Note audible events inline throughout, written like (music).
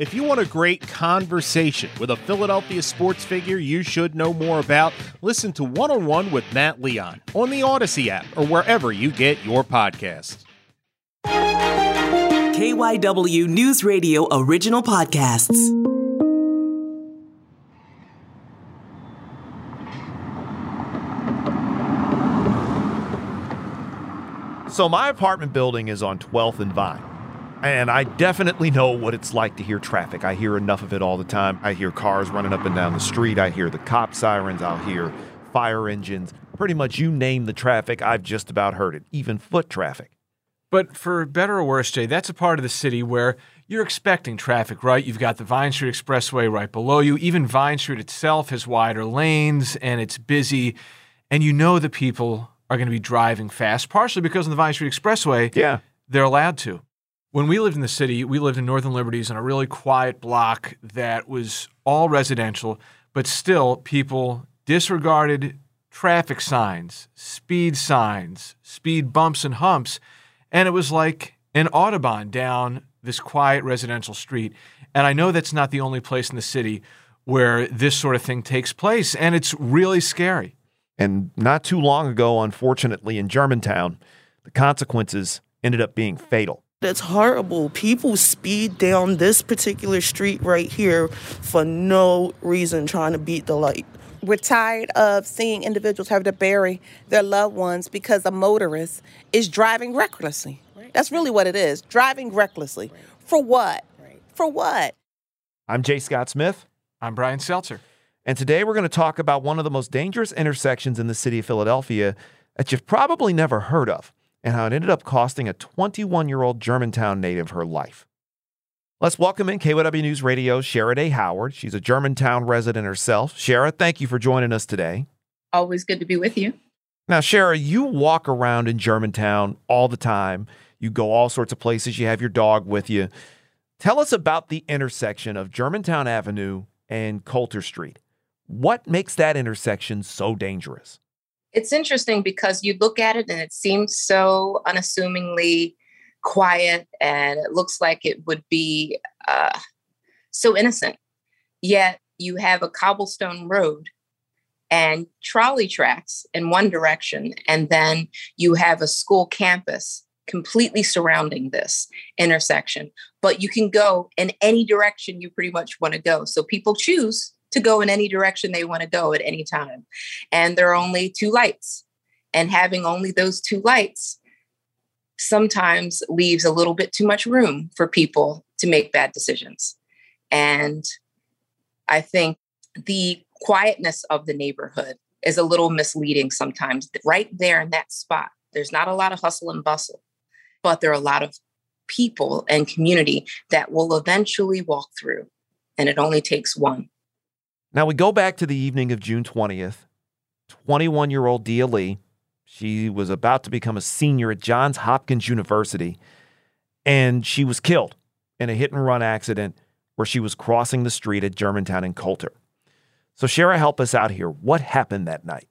If you want a great conversation with a Philadelphia sports figure you should know more about, listen to One on One with Matt Leon on the Odyssey app or wherever you get your podcasts. KYW News Radio original podcasts. So, my apartment building is on 12th and Vine. And I definitely know what it's like to hear traffic. I hear enough of it all the time. I hear cars running up and down the street. I hear the cop sirens. I'll hear fire engines. Pretty much you name the traffic, I've just about heard it, even foot traffic. But for better or worse, Jay, that's a part of the city where you're expecting traffic, right? You've got the Vine Street Expressway right below you. Even Vine Street itself has wider lanes and it's busy. And you know the people are going to be driving fast, partially because on the Vine Street Expressway, Yeah. they're allowed to. When we lived in the city, we lived in Northern Liberties in a really quiet block that was all residential, but still people disregarded traffic signs, speed signs, speed bumps and humps, and it was like an autobahn down this quiet residential street. And I know that's not the only place in the city where this sort of thing takes place, and it's really scary. And not too long ago, unfortunately, in Germantown, the consequences ended up being fatal. That's horrible. People speed down this particular street right here for no reason, trying to beat the light. We're tired of seeing individuals have to bury their loved ones because a motorist is driving recklessly. That's really what it is driving recklessly. For what? For what? I'm Jay Scott Smith, I'm Brian Seltzer. and today we're going to talk about one of the most dangerous intersections in the city of Philadelphia that you've probably never heard of, and how it ended up costing a 21 year old Germantown native her life. Let's welcome in KYW News Radio's Shara Dae Howard. She's a Germantown resident herself. Shara, thank you for joining us today. Always good to be with you. Now, Shara, you walk around in Germantown all the time. You go all sorts of places. You have your dog with you. Tell us about the intersection of Germantown Avenue and Coulter Street. What makes that intersection so dangerous? It's interesting because you look at it and it seems so unassumingly quiet and it looks like it would be uh, so innocent. Yet you have a cobblestone road and trolley tracks in one direction, and then you have a school campus completely surrounding this intersection. But you can go in any direction you pretty much want to go. So people choose to go in any direction they want to go at any time. And there are only two lights. And having only those two lights sometimes leaves a little bit too much room for people to make bad decisions. And I think the quietness of the neighborhood is a little misleading sometimes. Right there in that spot, there's not a lot of hustle and bustle, but there are a lot of people and community that will eventually walk through. And it only takes one. Now, we go back to the evening of June 20th. 21 year old Dia Lee, she was about to become a senior at Johns Hopkins University, and she was killed in a hit and run accident where she was crossing the street at Germantown and Coulter. So, Shara, help us out here. What happened that night?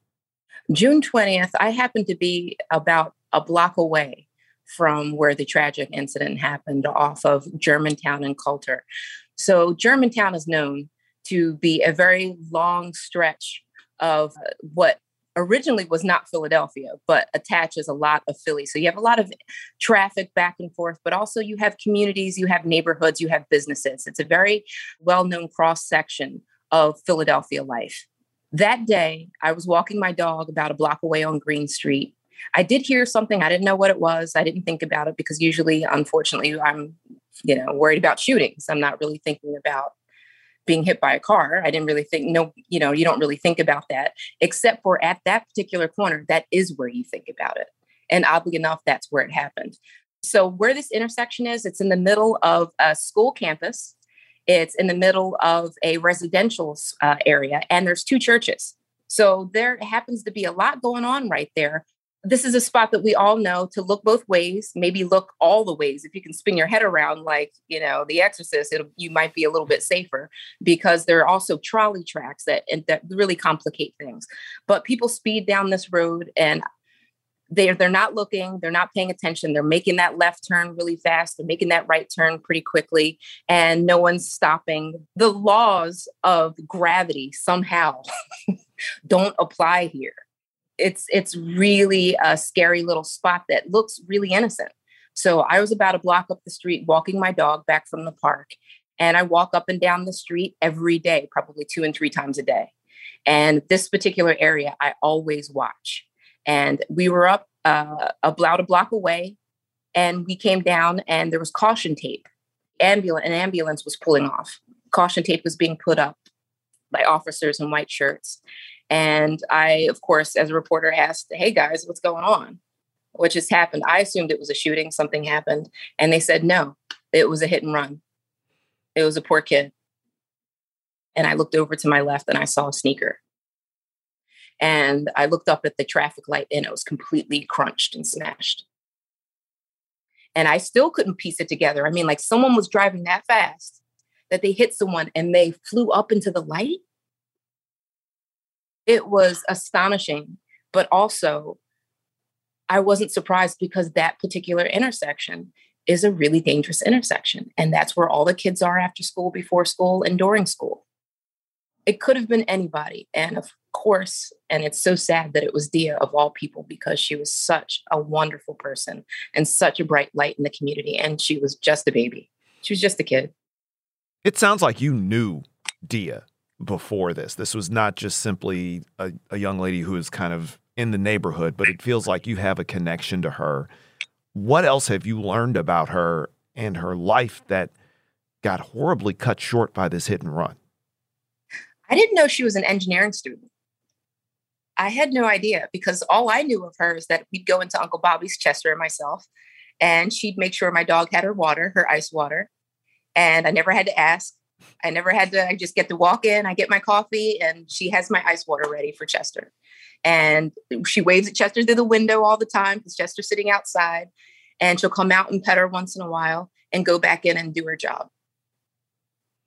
June 20th, I happened to be about a block away from where the tragic incident happened off of Germantown and Coulter. So, Germantown is known to be a very long stretch of uh, what originally was not Philadelphia, but attaches a lot of Philly. So you have a lot of traffic back and forth, but also you have communities, you have neighborhoods, you have businesses. It's a very well known cross section of Philadelphia life. That day, I was walking my dog about a block away on Green Street. I did hear something. I didn't know what it was. I didn't think about it because usually, unfortunately, I'm, you know, worried about shootings. I'm not really thinking about being hit by a car. I didn't really think, no, you know, you don't really think about that, except for at that particular corner, that is where you think about it. And oddly enough, that's where it happened. So, where this intersection is, it's in the middle of a school campus, it's in the middle of a residential uh, area, and there's two churches. So, there happens to be a lot going on right there. This is a spot that we all know to look both ways, maybe look all the ways. If you can spin your head around, like, you know, The Exorcist, you might be a little bit safer because there are also trolley tracks that, that really complicate things. But people speed down this road, and they're they're not looking they're not paying attention they're making that left turn really fast they're making that right turn pretty quickly and no one's stopping the laws of gravity somehow (laughs) don't apply here it's it's really a scary little spot that looks really innocent so i was about a block up the street walking my dog back from the park and i walk up and down the street every day probably two and three times a day and this particular area i always watch and we were up uh, about a block away, and we came down, and there was caution tape. Ambulance, an ambulance was pulling off. Caution tape was being put up by officers in white shirts. And I, of course, as a reporter, asked, Hey guys, what's going on? What just happened? I assumed it was a shooting, something happened. And they said, No, it was a hit and run. It was a poor kid. And I looked over to my left and I saw a sneaker. And I looked up at the traffic light and it was completely crunched and smashed. And I still couldn't piece it together. I mean, like someone was driving that fast that they hit someone and they flew up into the light. It was astonishing, but also I wasn't surprised because that particular intersection is a really dangerous intersection. And that's where all the kids are after school, before school, and during school. It could have been anybody. And of course, and it's so sad that it was Dia of all people because she was such a wonderful person and such a bright light in the community. And she was just a baby. She was just a kid. It sounds like you knew Dia before this. This was not just simply a, a young lady who is kind of in the neighborhood, but it feels like you have a connection to her. What else have you learned about her and her life that got horribly cut short by this hit and run? I didn't know she was an engineering student. I had no idea because all I knew of her is that we'd go into Uncle Bobby's Chester and myself, and she'd make sure my dog had her water, her ice water. And I never had to ask. I never had to, I just get to walk in, I get my coffee, and she has my ice water ready for Chester. And she waves at Chester through the window all the time because Chester's sitting outside. And she'll come out and pet her once in a while and go back in and do her job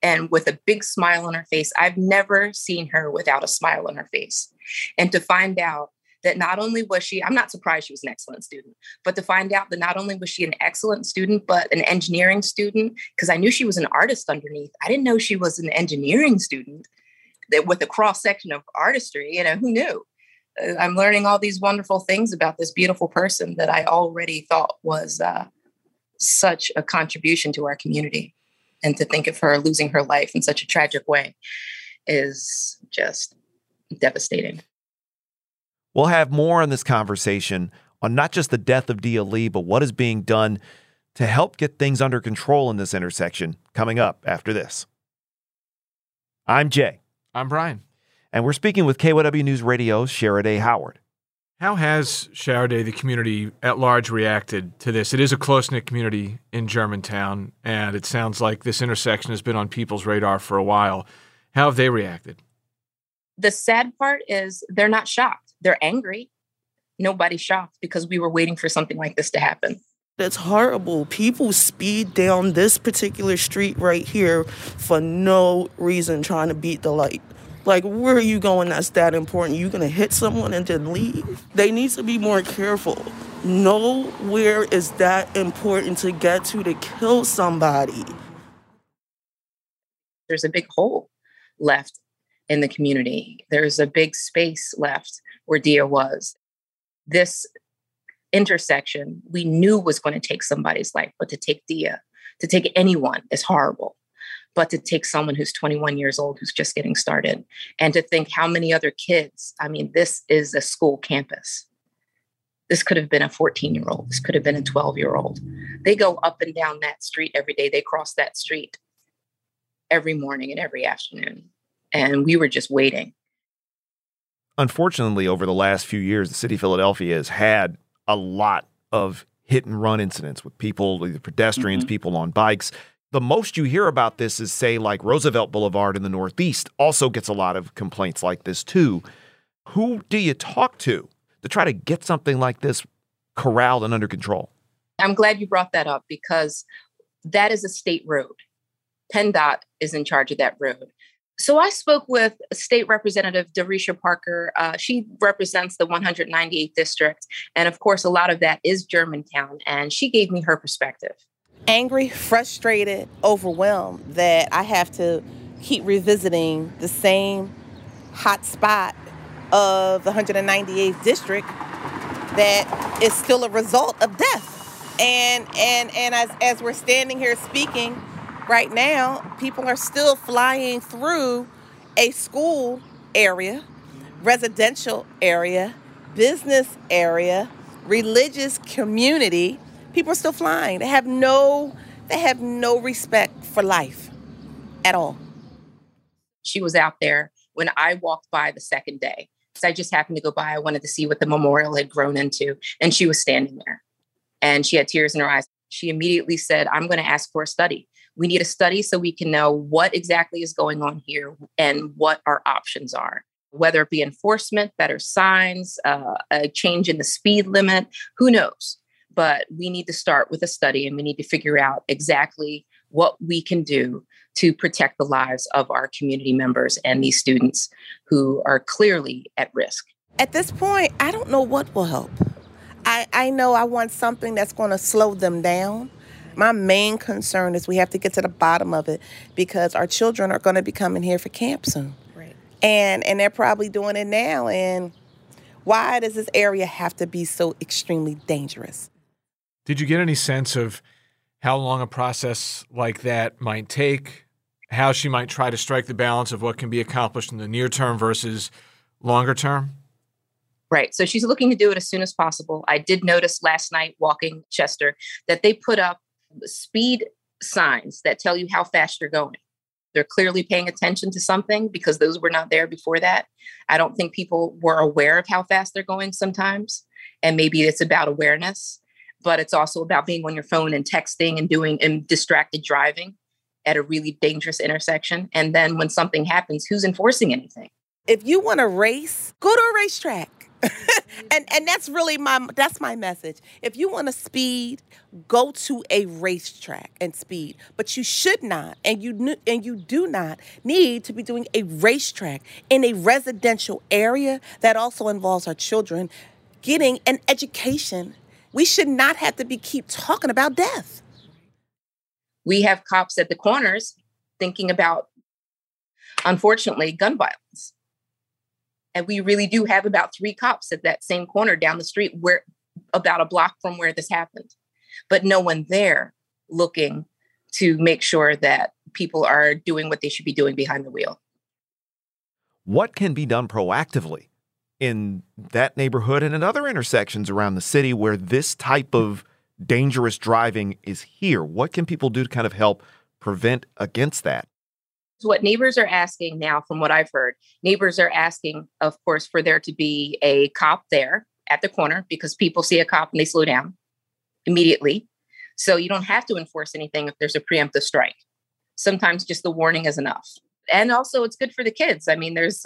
and with a big smile on her face. I've never seen her without a smile on her face. And to find out that not only was she, I'm not surprised she was an excellent student, but to find out that not only was she an excellent student, but an engineering student, because I knew she was an artist underneath. I didn't know she was an engineering student that with a cross section of artistry, you know, who knew? Uh, I'm learning all these wonderful things about this beautiful person that I already thought was uh, such a contribution to our community and to think of her losing her life in such a tragic way is just devastating. We'll have more on this conversation on not just the death of Dia Lee, but what is being done to help get things under control in this intersection coming up after this. I'm Jay. I'm Brian. And we're speaking with KYW News Radio's Shara Dae Howard. How has Sheriday, the community at large, reacted to this? It is a close knit community in Germantown, and it sounds like this intersection has been on people's radar for a while. How have they reacted? The sad part is they're not shocked. They're angry. Nobody's shocked because we were waiting for something like this to happen. That's horrible. People speed down this particular street right here for no reason, trying to beat the light. Like, where are you going that's that important? You gonna hit someone and then leave? They need to be more careful. Nowhere is that important to get to to kill somebody. There's a big hole left in the community. There's a big space left where Dia was. This intersection we knew was going to take somebody's life, but to take Dia, to take anyone is horrible. But to take someone who's 21 years old who's just getting started and to think how many other kids i mean this is a school campus. This could have been a 14 year old this could have been a 12 year old they go up and down that street every day. They cross that street every morning and every afternoon. And we were just waiting unfortunately over the last few years the city of philadelphia has had a lot of hit and run incidents with people either pedestrians mm-hmm. people on bikes the most you hear about this is, say, like Roosevelt Boulevard in the Northeast also gets a lot of complaints like this too. Who do you talk to to try to get something like this corralled and under control? I'm glad you brought that up because that is a state road. PennDOT is in charge of that road. So I spoke with State Representative Darisha Parker. Uh, she represents the 198th district, and of course, a lot of that is Germantown. And she gave me her perspective. Angry, frustrated, overwhelmed that I have to keep revisiting the same hot spot of the 198th district that is still a result of death. And and and as as we're standing here speaking right now, people are still flying through a school area, residential area, business area, religious community. People are still flying. They have no they have no respect for life at all. She was out there when I walked by the second day. So I just happened to go by. I wanted to see what the memorial had grown into. And she was standing there and she had tears in her eyes. She immediately said, I'm going to ask for a study. We need a study so we can know what exactly is going on here and what our options are, whether it be enforcement, better signs, uh, a change in the speed limit, who knows? But we need to start with a study and we need to figure out exactly what we can do to protect the lives of our community members and these students who are clearly at risk. At this point, I don't know what will help. I, I know I want something that's going to slow them down. My main concern is we have to get to the bottom of it because our children are going to be coming here for camp soon. Right. And and they're probably doing it now and why does this area have to be so extremely dangerous? Did you get any sense of how long a process like that might take? How she might try to strike the balance of what can be accomplished in the near term versus longer term? Right. So she's looking to do it as soon as possible. I did notice last night walking Chester that they put up speed signs that tell you how fast you're going. They're clearly paying attention to something because those were not there before that. I don't think people were aware of how fast they're going sometimes. And maybe it's about awareness, but it's also about being on your phone and texting and doing and distracted driving at a really dangerous intersection. And then when something happens, who's enforcing anything? If you want to race, go to a racetrack. (laughs) and and that's really my that's my message. If you want to speed, go to a racetrack and speed. But you should not, and you and you do not need to be doing a racetrack in a residential area that also involves our children getting an education. We should not have to be keep talking about death. We have cops at the corners thinking about, unfortunately, gun violence and we really do have about three cops at that same corner down the street where about a block from where this happened. But no one there looking to make sure that people are doing what they should be doing behind the wheel. What can be done proactively in that neighborhood and in other intersections around the city where this type of dangerous driving is here? What can people do to kind of help prevent against that what neighbors are asking now, from what I've heard, neighbors are asking, of course, for there to be a cop there at the corner because people see a cop and they slow down immediately. So you don't have to enforce anything if there's a preemptive strike. Sometimes just the warning is enough. And also, it's good for the kids. I mean, there's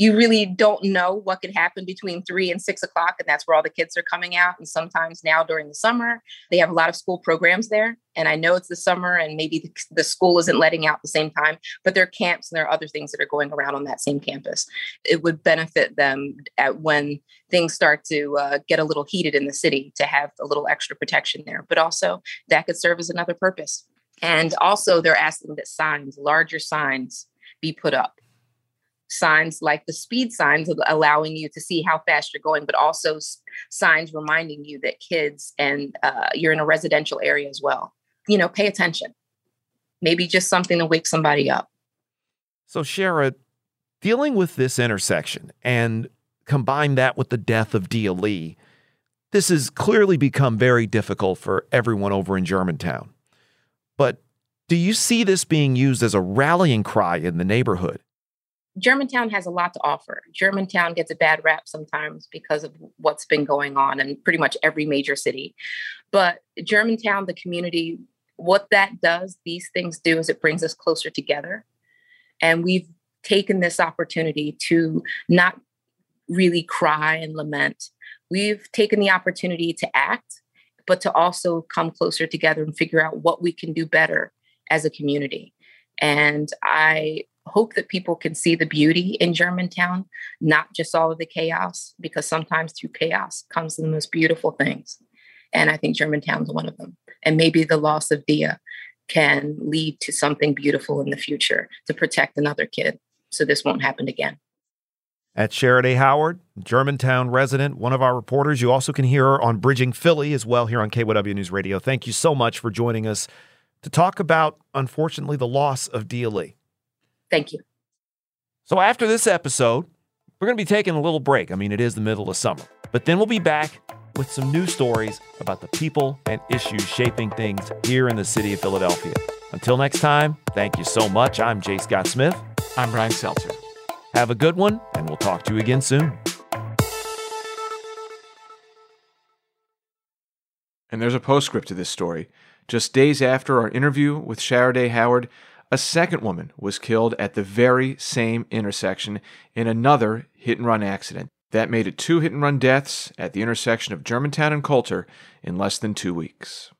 you really don't know what could happen between three and six o'clock, and that's where all the kids are coming out. And sometimes now during the summer, they have a lot of school programs there. And I know it's the summer, and maybe the, the school isn't letting out the same time, but there are camps and there are other things that are going around on that same campus. It would benefit them at when things start to uh, get a little heated in the city to have a little extra protection there. But also, that could serve as another purpose. And also, they're asking that signs, larger signs, be put up signs like the speed signs allowing you to see how fast you're going, but also signs reminding you that kids and uh, you're in a residential area as well. You know, pay attention. Maybe just something to wake somebody up. So, Shara, dealing with this intersection and combine that with the death of Dia Lee, this has clearly become very difficult for everyone over in Germantown. But do you see this being used as a rallying cry in the neighborhood? Germantown has a lot to offer. Germantown gets a bad rap sometimes because of what's been going on in pretty much every major city. But Germantown, the community, what that does, these things do, is it brings us closer together. And we've taken this opportunity to not really cry and lament. We've taken the opportunity to act, but to also come closer together and figure out what we can do better as a community. And I hope that people can see the beauty in Germantown, not just all of the chaos, because sometimes through chaos comes the most beautiful things. And I think Germantown's one of them. And maybe the loss of Dia can lead to something beautiful in the future to protect another kid so this won't happen again. At Shara Dae Howard, Germantown resident, one of our reporters. You also can hear her on Bridging Philly as well here on KYW News Radio. Thank you so much for joining us to talk about, unfortunately, the loss of Dia Lee. Thank you. So after this episode, we're going to be taking a little break. I mean, it is the middle of summer, but then we'll be back with some new stories about the people and issues shaping things here in the city of Philadelphia. Until next time, thank you so much. I'm Jay Scott Smith. I'm Brian Seltzer. Have a good one, and we'll talk to you again soon. And there's a postscript to this story. Just days after our interview with Shara Dae Howard, a second woman was killed at the very same intersection in another hit and run accident. That made it two hit and run deaths at the intersection of Germantown and Coulter in less than two weeks.